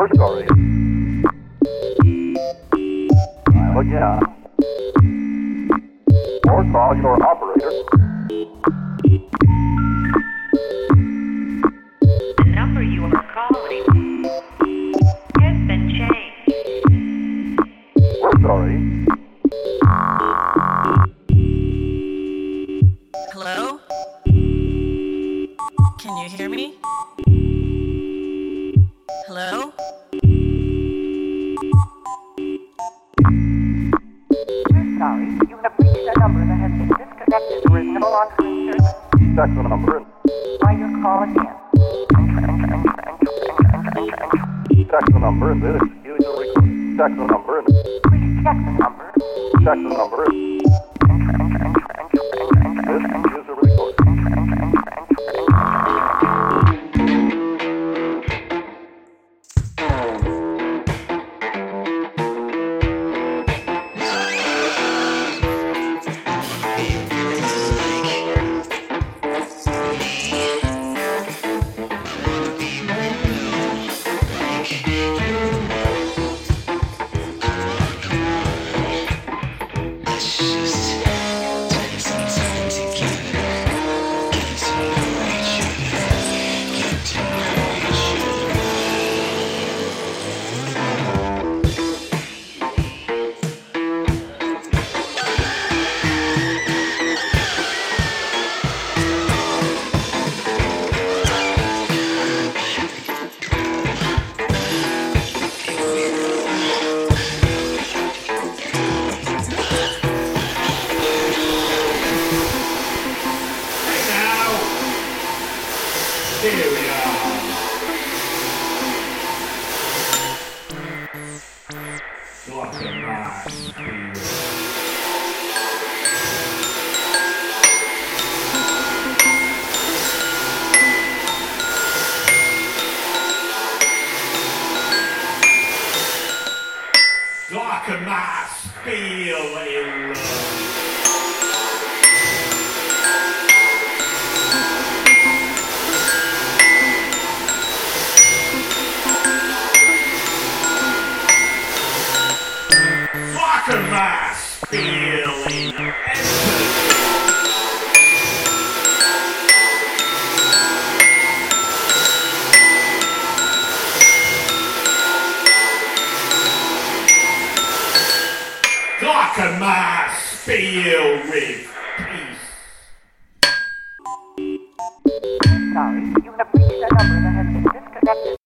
We're sorry. Dial again. Or call your operator. The number you are calling has been changed. We're sorry. Hello? Can you hear me? Hello? Sorry. You have reached a number that has been disconnected or is no longer in service. Check the number Try your call again. Enter, enter, enter, enter, enter, enter, enter, enter. check the number and then excuse the. Check the number and Please check the number. check the number and Like a feeling. Like a nice feeling. A nice feel with peace. Sorry. You have reached a number that has been disconnected